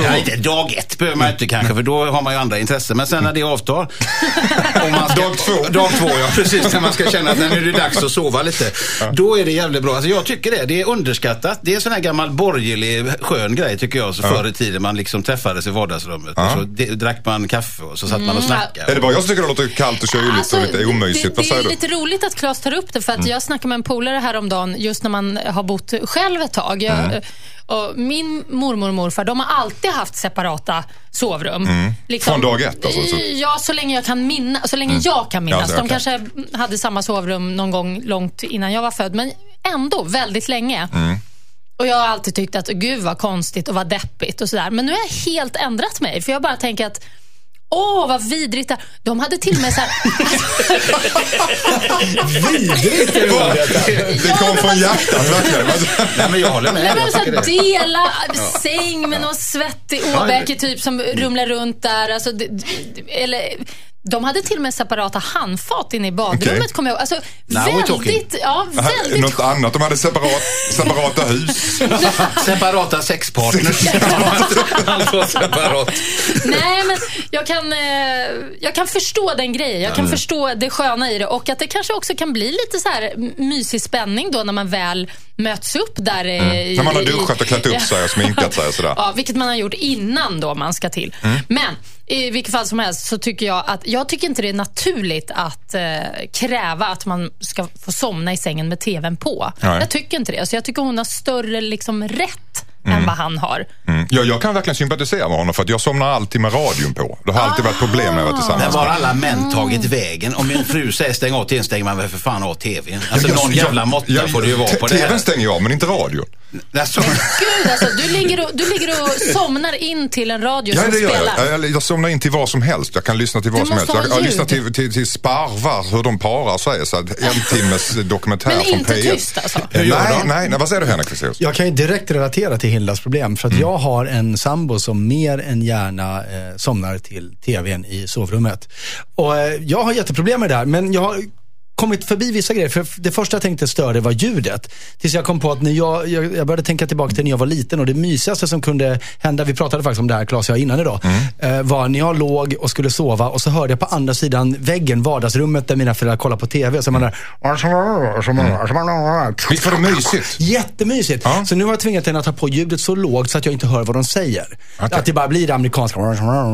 Ja, inte dag ett behöver man inte kanske, för då har man ju andra intressen. Men sen när det avtar. ska, Dag två. Dag två, ja precis. När man ska känna att nej, nu är det dags att sova lite. Då är det jävligt bra. Alltså, jag tycker det. Det är underskattat. Det är en sån här gammal borgerlig skön grej tycker jag. Så Förr i tiden man liksom träffades i vardagsrummet. Och så d- drack man kaffe och så satt man och snackade. Är det bara jag som tycker det låter kallt och kyligt Alltså, och lite omysigt? Det, det säger är du? lite roligt att Claes tar upp det för att jag snackade med en polare häromdagen just när man har bott själv ett tag. Jag, och min mormor och morfar de har alltid haft separata sovrum. Liksom, Från dag ett, alltså, så- Ja, så länge jag kan minnas. Så länge jag kan minnas. Ja, så- de kanske hade samma sovrum någon gång långt innan jag var född, men ändå väldigt länge. Och Jag har alltid tyckt att gud vad konstigt och vad deppigt och sådär. Men nu har jag helt ändrat mig. För jag bara tänker att Åh, vad vidrigt det. De hade till och med så här... Vidrigt det ordet. Det kom från hjärtat verkligen. Nej, men jag håller med. Nej, men så här, dela säng med någon svettig åbäke typ som rumlar runt där. Alltså, eller, De hade till och med separata handfat inne i badrummet, Okej. kommer jag ihåg. Alltså, Now väldigt, ja, väldigt Något annat, de hade separat, separata hus. Separata sexpartners. Allt var separat. Nej, men jag kan, eh, jag kan förstå den grejen. Jag kan förstå det sköna i det och att det kanske också kan bli lite så här mysig spänning då när man väl möts upp där. eh, i- När man har duschat och klätt upp sig och sminkat sig sådär. Ja, vilket man har gjort innan då man ska till. Mm. Men i vilket fall som helst så tycker jag att jag tycker inte det är naturligt att eh, kräva att man ska få somna i sängen med tvn på. Nej. Jag tycker inte det. Alltså, jag tycker hon har större liksom, rätt än vad han har. Mm. Ja, jag kan verkligen sympatisera med honom för att jag somnar alltid med radion på. Det har alltid varit problem när jag varit tillsammans var med alla män tagit vägen. Om min fru säger stäng av tvn, stänger man väl för fan av tvn. Alltså någon jävla måtta får det ju vara på det TVn här. stänger jag, men inte radion. Alltså, Gud, alltså, du, ligger och, du ligger och somnar in till en radio Ja, som det gör spelar. jag. jag. Jag somnar in till vad som helst. Jag kan lyssna till vad Du som helst. Jag, jag lyssnar till, till, till sparvar, hur de parar sig. Så att en timmes dokumentär Men från inte P1. tyst, alltså? Hur gör nej, nej, nej, vad säger du Henrik Fexeus? Jag kan ju direkt relatera till Hildas problem. För att jag har en sambo som mer än gärna eh, somnar till tvn i sovrummet. Och eh, jag har jätteproblem med det här. Men jag har kommit förbi vissa grejer. För det första jag tänkte störa var ljudet. Tills jag kom på att när jag, jag, jag började tänka tillbaka till när jag var liten och det mysigaste som kunde hända, vi pratade faktiskt om det här Claes och jag innan idag, eh, var när jag låg och skulle sova och så hörde jag på andra sidan väggen, vardagsrummet där mina föräldrar kollar på TV. Så man där, Visst var det mysigt? Jättemysigt. Ja. Så nu har jag tvingat henne att ta på ljudet så lågt så att jag inte hör vad de säger. Okej. Att det bara blir det amerikanska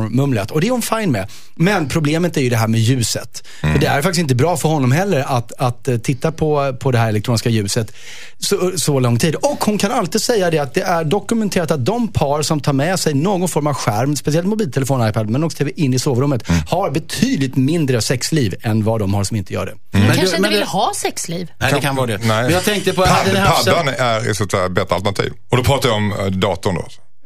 mumlet. Och det är hon fine med. Men problemet är ju det här med ljuset. Mm. För det är faktiskt inte bra för honom heller att, att eh, titta på, på det här elektroniska ljuset så, så lång tid. Och hon kan alltid säga det att det är dokumenterat att de par som tar med sig någon form av skärm, speciellt mobiltelefon, iPad, men också TV in i sovrummet, Mm. har betydligt mindre sexliv än vad de har som inte gör det. Men Kanske du- inte vill det- ha sexliv. nej, det kan vara det. Nej. Men jag tänkte på... Pad, paddan är ett sånt bättre alternativ. Och då pratar jag om eh, datorn då.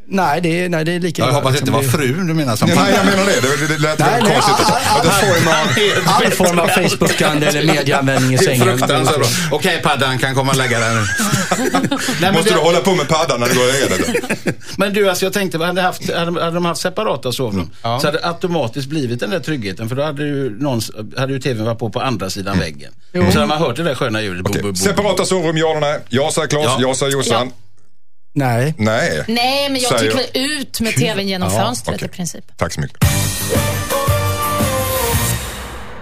Nej, det är, nej, det är lika Jag hoppas det inte var frun du menar som Nej, jag menar det. Det, det lät Nej, konstigt. all, Att all, det får all, form av Facebookande eller medieanvändning i sängen. fruktansvärt bra. Okej, paddan kan komma och lägga den nu. Måste du hålla på med paddan när du går och lägger dig? Men du, alltså jag tänkte, hade, haft, hade, hade de haft separata sovrum så hade det automatiskt blivit den där tryggheten. För då hade ju, någon, hade ju tvn varit på på andra sidan väggen. Så hade man hört det där sköna ljudet. bo, Okej. bo, bo. Separata sovrum, ja eller nej? Jag säger Claes, Ja. jag säger Jossan. Nej. Nej. Nej, men jag Säger tycker väl ut med tvn genom Ja, fönstret okej. i princip. Tack så mycket.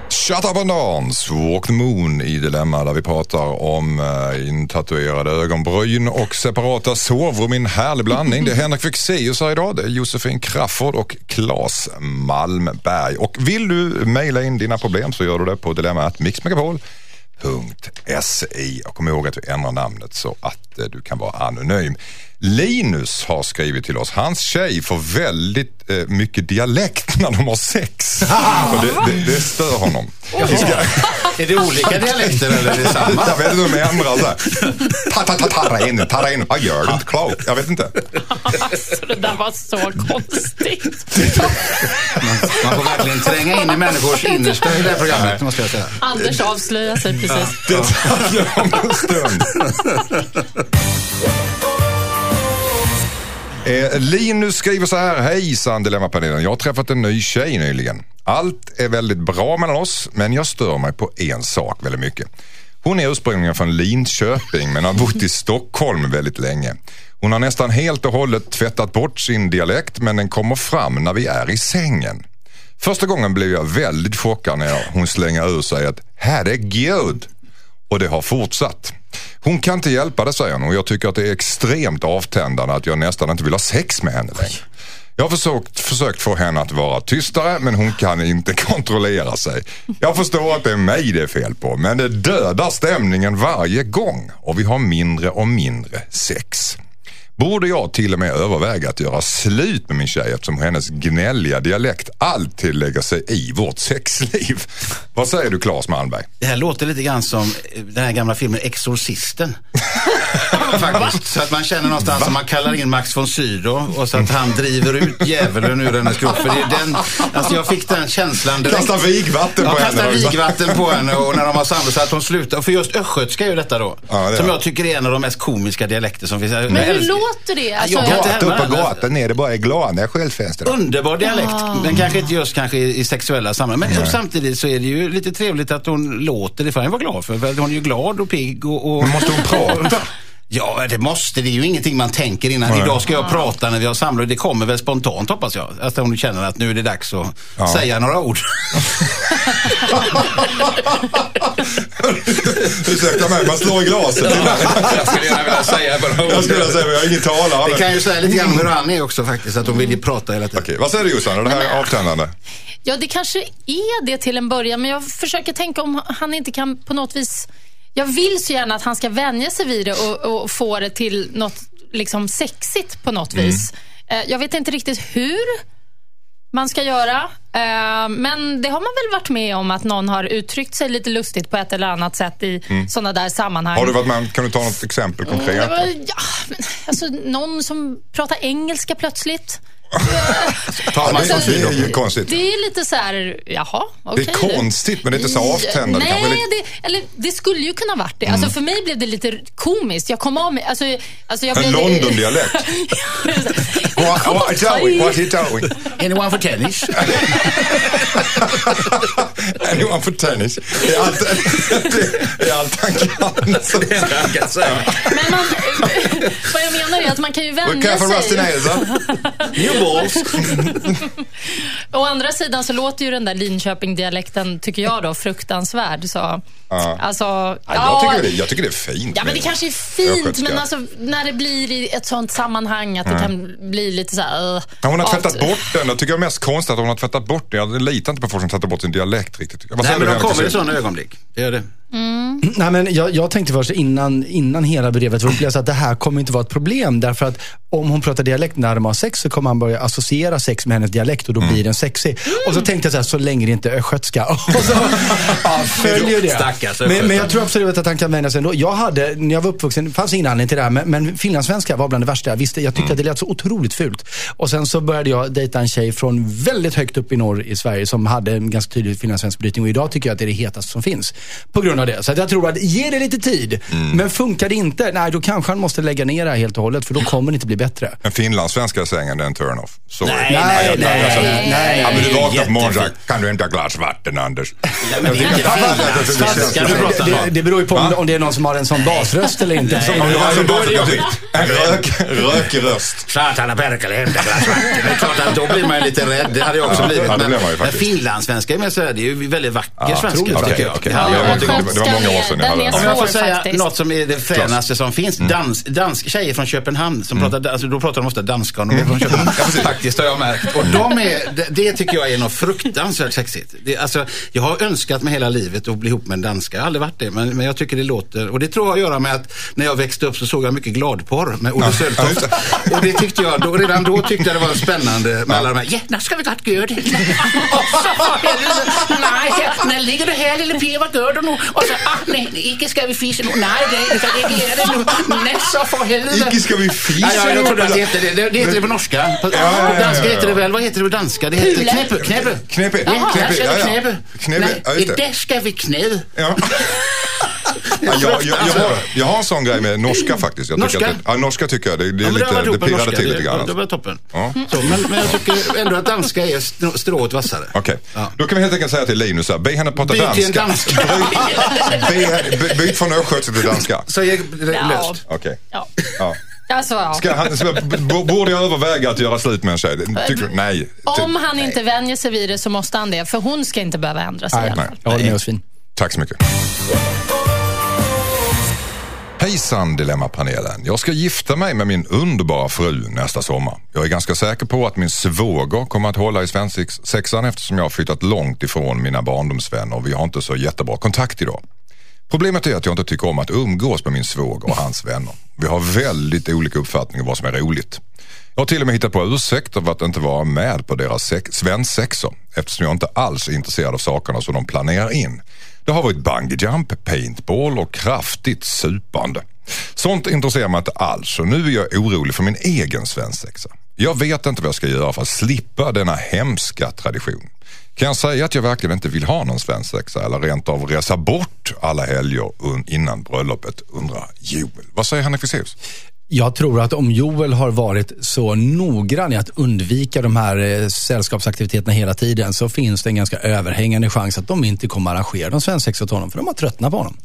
Shut up and dance, Walk the Moon i Dilemma där vi pratar om uh, intatuerade ögonbryn och separata sovrum i en härlig blandning. Det är Henrik Fexeus här idag, det är Josefin Crafoord och Claes Malmberg. Och vill du mejla in dina problem så gör du det på dilemma.mixmegapol.se. Och kom ihåg att du ändrar namnet så att eh, du kan vara anonym. Linus har skrivit till oss. Hans tjej får väldigt eh, mycket dialekt när de har sex. och det, det, det stör honom. Vi ska, Är det olika dialekter eller är det samma? jag vet inte om de ändrar så här. Ta, ta, ta, ta in, ta in. Vad gör du inte Claude? Jag vet inte. Alltså, det där var så konstigt. Man får verkligen tränga in i människors innersta i det här programmet, måste jag säga. Anders avslöjar sig precis. Det tar jag om en stund. Eh, Linus skriver så här. Hejsan Dilemmapanelen. Jag har träffat en ny tjej nyligen. Allt är väldigt bra mellan oss men jag stör mig på en sak väldigt mycket. Hon är ursprungligen från Linköping men har bott i Stockholm väldigt länge. Hon har nästan helt och hållet tvättat bort sin dialekt men den kommer fram när vi är i sängen. Första gången blev jag väldigt chockad när hon slänger ur sig att herregud. Och det har fortsatt. Hon kan inte hjälpa det säger hon och jag tycker att det är extremt avtändande att jag nästan inte vill ha sex med henne längre. Jag har försökt, försökt få henne att vara tystare men hon kan inte kontrollera sig. Jag förstår att det är mig det är fel på men det dödar stämningen varje gång och vi har mindre och mindre sex. Borde jag till och med överväga att göra slut med min tjej eftersom hennes gnälliga dialekt alltid lägger sig i vårt sexliv? Vad säger du Claes Malmberg? Det här låter lite grann som eh, den här gamla filmen Exorcisten. Faktiskt. Så att man känner någonstans att man kallar in Max von Sydow och så att han driver ut djävulen ur hennes kropp. För det är den, alltså jag fick den känslan direkt. Kastar vigvatten Ja, på kastar henne. också. vigvatten på henne och när de har samlat så att hon slutar. För just östgötska är ju detta då. Ja, det är som jag tycker är en av de mest komiska dialekter som finns. Men hur låter det? Alltså, jag Gatan upp härma på gatan nere bara i glada skyltfönster. Underbar dialekt, men kanske inte just kanske i, sexuella sammanhang. Men samtidigt så är det ju lite trevligt att hon låter det. får jag vara glad för. hon är ju glad och pigg och... och... Men måste hon prata? Ja, det måste. Det är ju ingenting man tänker innan. Nej. Idag ska jag prata när vi har samlat. Det kommer väl spontant hoppas jag. Att hon känner att nu är det dags att Ja. säga några ord. Ursäkta mig, man slår i glaset. jag skulle gärna vilja säga bara Jag skulle vilja säga, men jag är ingen talare. Det kan ju säga lite grann hur han är också faktiskt. Att hon vill ju prata hela tiden. Okej, vad säger du Jossan? Är det här avtändande? Ja, det kanske är det till en början, men jag försöker tänka om han inte kan på något vis... Jag vill så gärna att han ska vänja sig vid det och, och få det till något liksom sexigt på något vis. Eh, Jag vet inte riktigt hur man ska göra, eh, men det har man väl varit med om att någon har uttryckt sig lite lustigt på ett eller annat sätt i sådana där sammanhang. Har du varit med om- Kan du ta något exempel konkret? var, ja, alltså, någon som pratar engelska plötsligt. Ja, det, Alltså, det är ju konstigt. Det är lite så här, jaha, Det okej. är konstigt, men det är inte så avtändande. Nej, Kanske lite- Mm. det, eller, det skulle ju kunna varit det. Alltså, för mig blev det lite komiskt. Jag kom av mig... Alltså, alltså, jag En blev, London-dialekt. What, what he doing? Anyone for tennis? Anyone for tennis. Det är allt, det är allt han kan. Så- Men man, vad jag menar är att man kan ju Look vänja careful Rusty sig. Nails, balls. Å andra sidan så låter ju den där Linköping-dialekten, tycker jag då, fruktansvärd. Så, Ja. alltså, Ja, jag, tycker det, jag tycker det är fint. Ja, men det kanske är fint, men alltså, när det blir i ett sånt sammanhang att det kan bli lite så här... Uh, Ja, Hon har tvättat bort den. Jag tycker jag är mest konstigt att hon har tvättat bort den. Jag litar inte på folk som tvättar bort sin dialekt riktigt. Vad Nej, men de kommer i sådana ögonblick. Det gör det. Nej, men jag, jag tänkte först innan, innan hela brevet var att det här kommer inte vara ett problem. Därför att om hon pratar dialekt när de har sex så kommer han börja associera sex med hennes dialekt och då blir den sexig. Och så tänkte jag så här, så länge det inte är östgötska. Och så ja, följer det. Stackars Men, men jag tror absolut att han kan vänja sig ändå. Jag hade, när jag var uppvuxen, det fanns ingen anledning till det här, men, men finlandssvenska var bland det värsta jag visste. Jag tyckte att det lät så otroligt fult. Och sen så började jag dejta en tjej från väldigt högt upp i norr i Sverige som hade en ganska tydlig finlandssvensk brytning. Och idag tycker jag att det är det hetaste som finns. På grund av det. Så att jag tror att ge det lite tid. Men funkar det inte, nej då kanske han måste lägga ner det här helt och hållet för då kommer det inte bli bättre. En finlandssvenska sängen, det är en turn-off. Sorry. Nej, nej, nej, alltså, nej, nej, Ja, men du vaknar på morgonen och kan du inte ha glas vatten Anders? Ja, men inte finlandssvenska du pratar om. det, beror ju på om, om det är någon som har en sån basröst eller inte. Som om du har en en rök, rökig röst. Satana perkele, hämta glas vatten. Det är klart att då blir man ju lite rädd. Det hade jag också blivit. Men, men finlandssvenska är mer sådär, det är ju väldigt vacker svenska tycker jag. Det Ja, var många år sedan jag Den är det. Om jag får säga faktiskt. något som är det fränaste som finns. Dans, dans, tjejer från Köpenhamn, som pratar, alltså, då pratar de ofta danska om de är från Köpenhamn. Faktiskt har jag märkt. Och de är, det, det tycker jag är något fruktansvärt sexigt. Det, alltså, jag har önskat mig hela livet att bli ihop med en danska. Jag har aldrig varit det, men, men jag tycker det låter. Och det tror jag har att göra med att när jag växte upp så såg jag mycket gladporr med Olle Söltoft. Och det tyckte jag, då, redan då tyckte jag det var spännande med alla de här, ja, nu ska vi gott göra det. Nej, när ligger du här lille Pia, vad gör du nu? Och så, ah, nej, ikke ska vi fisa nu. Nej, det, det inte göra det nu. Nej, så för helvete. Icke ska vi fisa Ja, ja, jag nu. trodde att det hette det. Det, det heter det på norska. På, ja, ja, på danska ja, ja. heter det väl, vad heter det på danska? Det heter knäppe. Knäppe. Knäppe, Ja, knäppe, där ska vi knäppe. Knäppe, ja, Nej, just det. ska vi knäppe. Ja. Ja, jag, jag, jag, har, jag har en sån grej med norska faktiskt. Jag tycker Norska? Att det, ja, norska tycker jag. Det, det, är Ja, lite, det med pirrade norska. till lite Det- grann. Det var toppen. Ja. Så, men, men jag tycker ändå att danska är strå- strået vassare. Okej, Ja. då kan vi helt enkelt säga till Linus här, be henne prata Byt till en danska. danska. Byt, by, byt från östgötska till danska. Det Ja. löst. Okej. Ja. Ja. Alltså, ja. Ska han, ska, b- borde jag överväga att göra slut med en tjej? Tycker, nej. Om han inte vänjer sig vid det så måste han det, för hon ska inte behöva ändra sig i alla Nej, fall. jag håller med. Tack så mycket. Hejsan Dilemmapanelen. Jag ska gifta mig med min underbara fru nästa sommar. Jag är ganska säker på att min svåger kommer att hålla i svensexan eftersom jag har flyttat långt ifrån mina barndomsvänner och vi har inte så jättebra kontakt idag. Problemet är att jag inte tycker om att umgås med min svåger och hans vänner. Vi har väldigt olika uppfattningar om vad som är roligt. Jag har till och med hittat på ursäkter för att inte vara med på deras sex- svensexor eftersom jag inte alls är intresserad av sakerna som de planerar in. Det har varit bungee jump, paintball och kraftigt supande. Sånt intresserar mig inte alls och nu är jag orolig för min egen svensexa. Jag vet inte vad jag ska göra för att slippa denna hemska tradition. Kan jag säga att jag verkligen inte vill ha någon svensexa eller rent av resa bort alla helger innan bröllopet, undrar Joel. Vad säger Henrik Fexeus? Jag tror att om Joel har varit så noggrann i att undvika de här eh, sällskapsaktiviteterna hela tiden så finns det en ganska överhängande chans att de inte kommer arrangera någon svensexa åt honom för de har tröttnat på honom.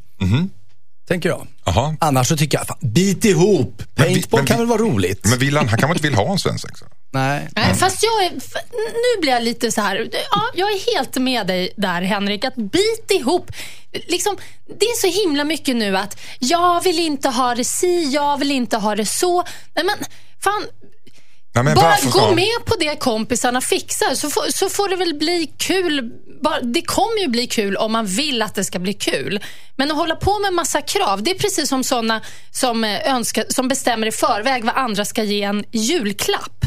Tänker jag. Jaha. Annars så tycker jag, fan, bit ihop! Paintball men kan vi- väl vara roligt? Men vill han, han kanske inte vill ha en svensexa? Nej. Nej, fast jag är, nu blir jag lite så här. Ja, jag är helt med dig där Henrik. Att bit ihop. Liksom, det är så himla mycket nu att jag vill inte ha det si, jag vill inte ha det så. Nej men, fan. Nej, men Bara gå med på det kompisarna fixar så får, så får det väl bli kul. Bara, det kommer ju bli kul om man vill att det ska bli kul. Men att hålla på med massa krav, det är precis som såna som, eh, önskar, som bestämmer i förväg vad andra ska ge en julklapp.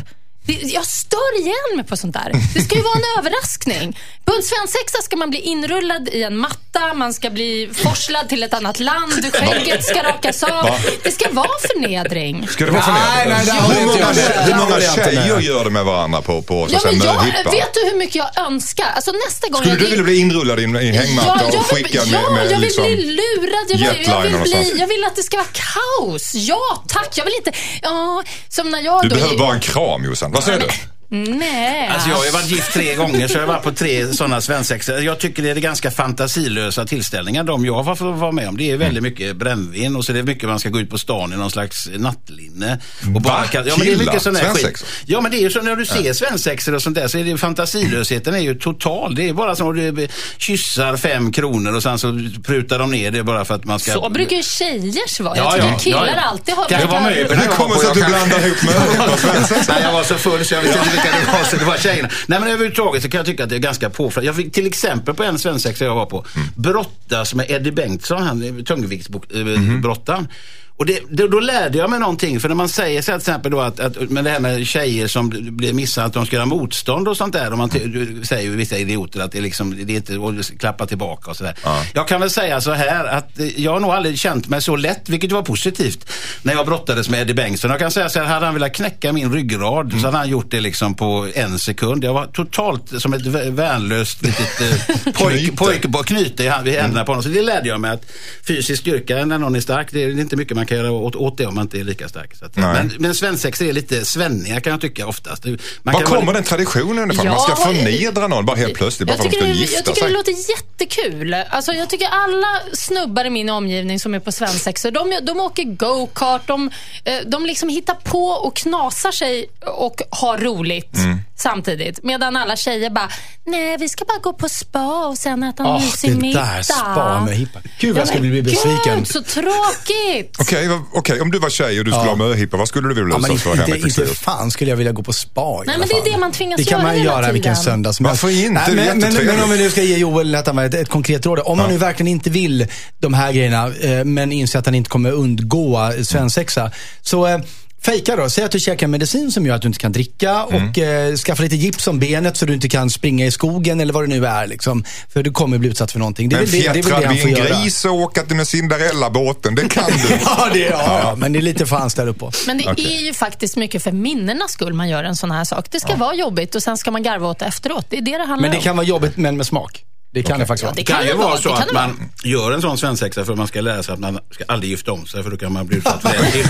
Jag stör igen mig på sånt där. Det ska ju vara en överraskning. På en svensexa ska man bli inrullad i en matta, man ska bli forslad till ett annat land, skägget ska rakas av. Det ska vara förnedring. Ska det vara Nej, förnedrande? nej, det hur många, hur tjejer gör det med varandra på, på så Ja, men jag, vet du hur mycket jag önskar? Alltså nästa gång Skulle jag du vilja bli inrullad i en i en hängmatta och skickad ja, med, med jag vill liksom... bli lurad. Jag, vill- jag, vill bli, jag vill att det ska vara kaos. Ja, tack. Jag vill inte... Ja, som när jag Du då... behöver bara en kram Jossan. Vad säger du? Nej. Alltså jag har ju varit gift tre gånger så jag har varit på tre sådana svensexor. Jag tycker det är ganska fantasilösa tillställningar de jag har fått vara med om. Det är väldigt mycket brännvin och så är det mycket man ska gå ut på stan i någon slags nattlinne. Och Va? ja, men det är mycket sån här skit. Svensexor? Ja men det är ju så när du ser svensexor och sånt där så är det fantasilösheten är ju total. Det är bara så att du kyssar fem kronor och sen så prutar de ner det bara för att man ska... Så brukar ju tjejers vara. Ja, Jag tycker ja, killar ja, ja. alltid har... Kan det vara möbel? Hur kommer det sig att du blandar ihop möhippa och svensexa? Nej, jag var så full så jag visste inte vilka det var, så det var tjejerna. Nej, men överhuvudtaget så kan jag tycka att det är ganska påfrestande. Jag fick till exempel på en svensexa jag var på, brottas med Eddie Bengtsson, han tungviktsbrottaren. Och det, då, då lärde jag mig någonting, för när man säger så här till exempel då att, att med det här med tjejer som blir missade, att de ska göra motstånd och sånt där. Och man säger ju vissa idioter att det liksom, det är inte att klappa tillbaka och sådär. Jag kan väl säga så här att eh, jag har nog aldrig känt mig så lätt, vilket var positivt, när jag brottades med Eddie Bengtsson. Jag kan säga så här, hade han velat knäcka min ryggrad så hade han gjort det liksom på en sekund. Jag var totalt som ett vä- värnlöst litet eh, pojk, pojk, bara knyte i händerna på honom. Så det lärde jag mig att fysisk styrka när någon är stark, det är inte mycket man kan göra åt, åt det om man inte är lika stark. Så att, men, men svensexor är lite svenniga kan jag tycka oftast. Man Var kan vara kommer lite- den traditionen ifrån? Man ska Ja, förnedra någon bara helt plötsligt bara Jag för att de tycker, ska det, gifta jag tycker sig. det låter jättekul. Alltså, jag tycker alla snubbar i min omgivning som är på svensexor, de, de åker go-kart, de, eh, de liksom hittar på och knasar sig och har roligt Mm. Samtidigt. Medan alla tjejer bara, nej vi ska bara gå på spa och sen äta en Åh, mysig det middag. där spa med hippa. Gud vad jag skulle bli besviken. Gud, så tråkigt. Okej, vad- okej, om du var tjej och du skulle ha möhippa, vad skulle du vilja Ja, men utsättas för inte, Henrik inte Fexeus? fan skulle jag vilja gå på spa i Nej, alla men det är det man tvingas Det kan göra man hela göra vilken söndag som Varför helst. inte? Nej, Det men, men, men om vi nu ska ge Joel ett, ett konkret råd. Om man nu verkligen inte vill de här grejerna, eh, men inser att han inte kommer undgå svensexa. Så eh, Fejka då. Säg att du käkar medicin som gör att du inte kan dricka Mm. och eh, skaffa lite gips om benet så du inte kan springa i skogen eller vad det nu är. Liksom. För du kommer bli utsatt för någonting. Det är Men väl det, det, är väl det fjättrad han får vid en göra. gris och åka till med Cinderella-båten, det kan du. Ja, det, ja, ja, men det är lite för han ställa upp på. Men det Okej. är ju faktiskt mycket för minnenas skull man gör en sån här sak. Det ska vara jobbigt och sen ska man garva åt det efteråt. Det är det det handlar Men det om. kan vara jobbigt men med smak. Det kan det faktiskt vara. det Det kan ju vara så det kan att det vara. man gör en sån svensexa för att man ska lära sig att man ska aldrig gifta om sig för då kan man bli utsatt för det. till.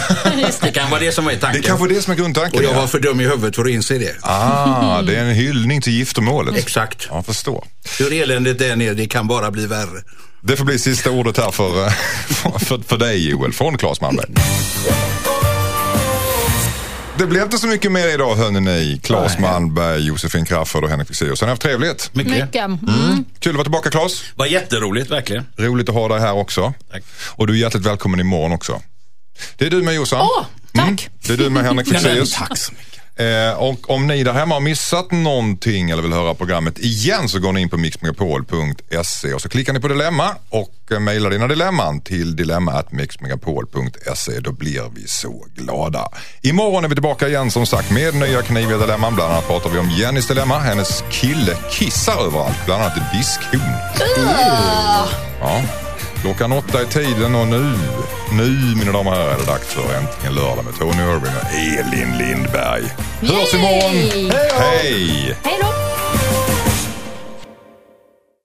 Det kan vara det som var Det tanken. är kanske det som är grundtanken. Och jag ja. var för dum i huvudet för att inse det. Ah, det är en hyllning till giftermålet. Exakt. Ja, jag förstår. Hur eländigt det är nere, det kan bara bli värre. Det får bli sista ordet här för, eh, för, för dig Joel, från Claes Malmberg. Det blev inte så mycket mer idag hörni. Claes Malmberg, Josefin Crafoord och Henrik Fexeus. Har ni haft trevligt? Mycket. Mycket. Mm. Kul att vara tillbaka Claes. Var jätteroligt verkligen. Roligt att ha dig här också. Tack. Och du är hjärtligt välkommen imorgon också. Det är du med Jossan. Åh, tack. Det är du med Henrik Fexeus. tack så mycket. Eh, och om ni där hemma har missat någonting eller vill höra programmet igen så går ni in på mixmegapol.se och så klickar ni på dilemma och eh, mejlar dina dilemman till dilemma.mixmegapol.se. Då blir vi så glada. Imorgon är vi tillbaka igen som sagt med nya kniviga dilemman. Bland annat pratar vi om Jennys dilemma. Hennes kille kissar överallt, bland annat i diskhon. Ja. Klockan åtta är tiden och nu, nu mina damer och herrar är det dags för Äntligen lördag med Tony Irving och Elin Lindberg. Hörs imorgon. Hej! Hej då!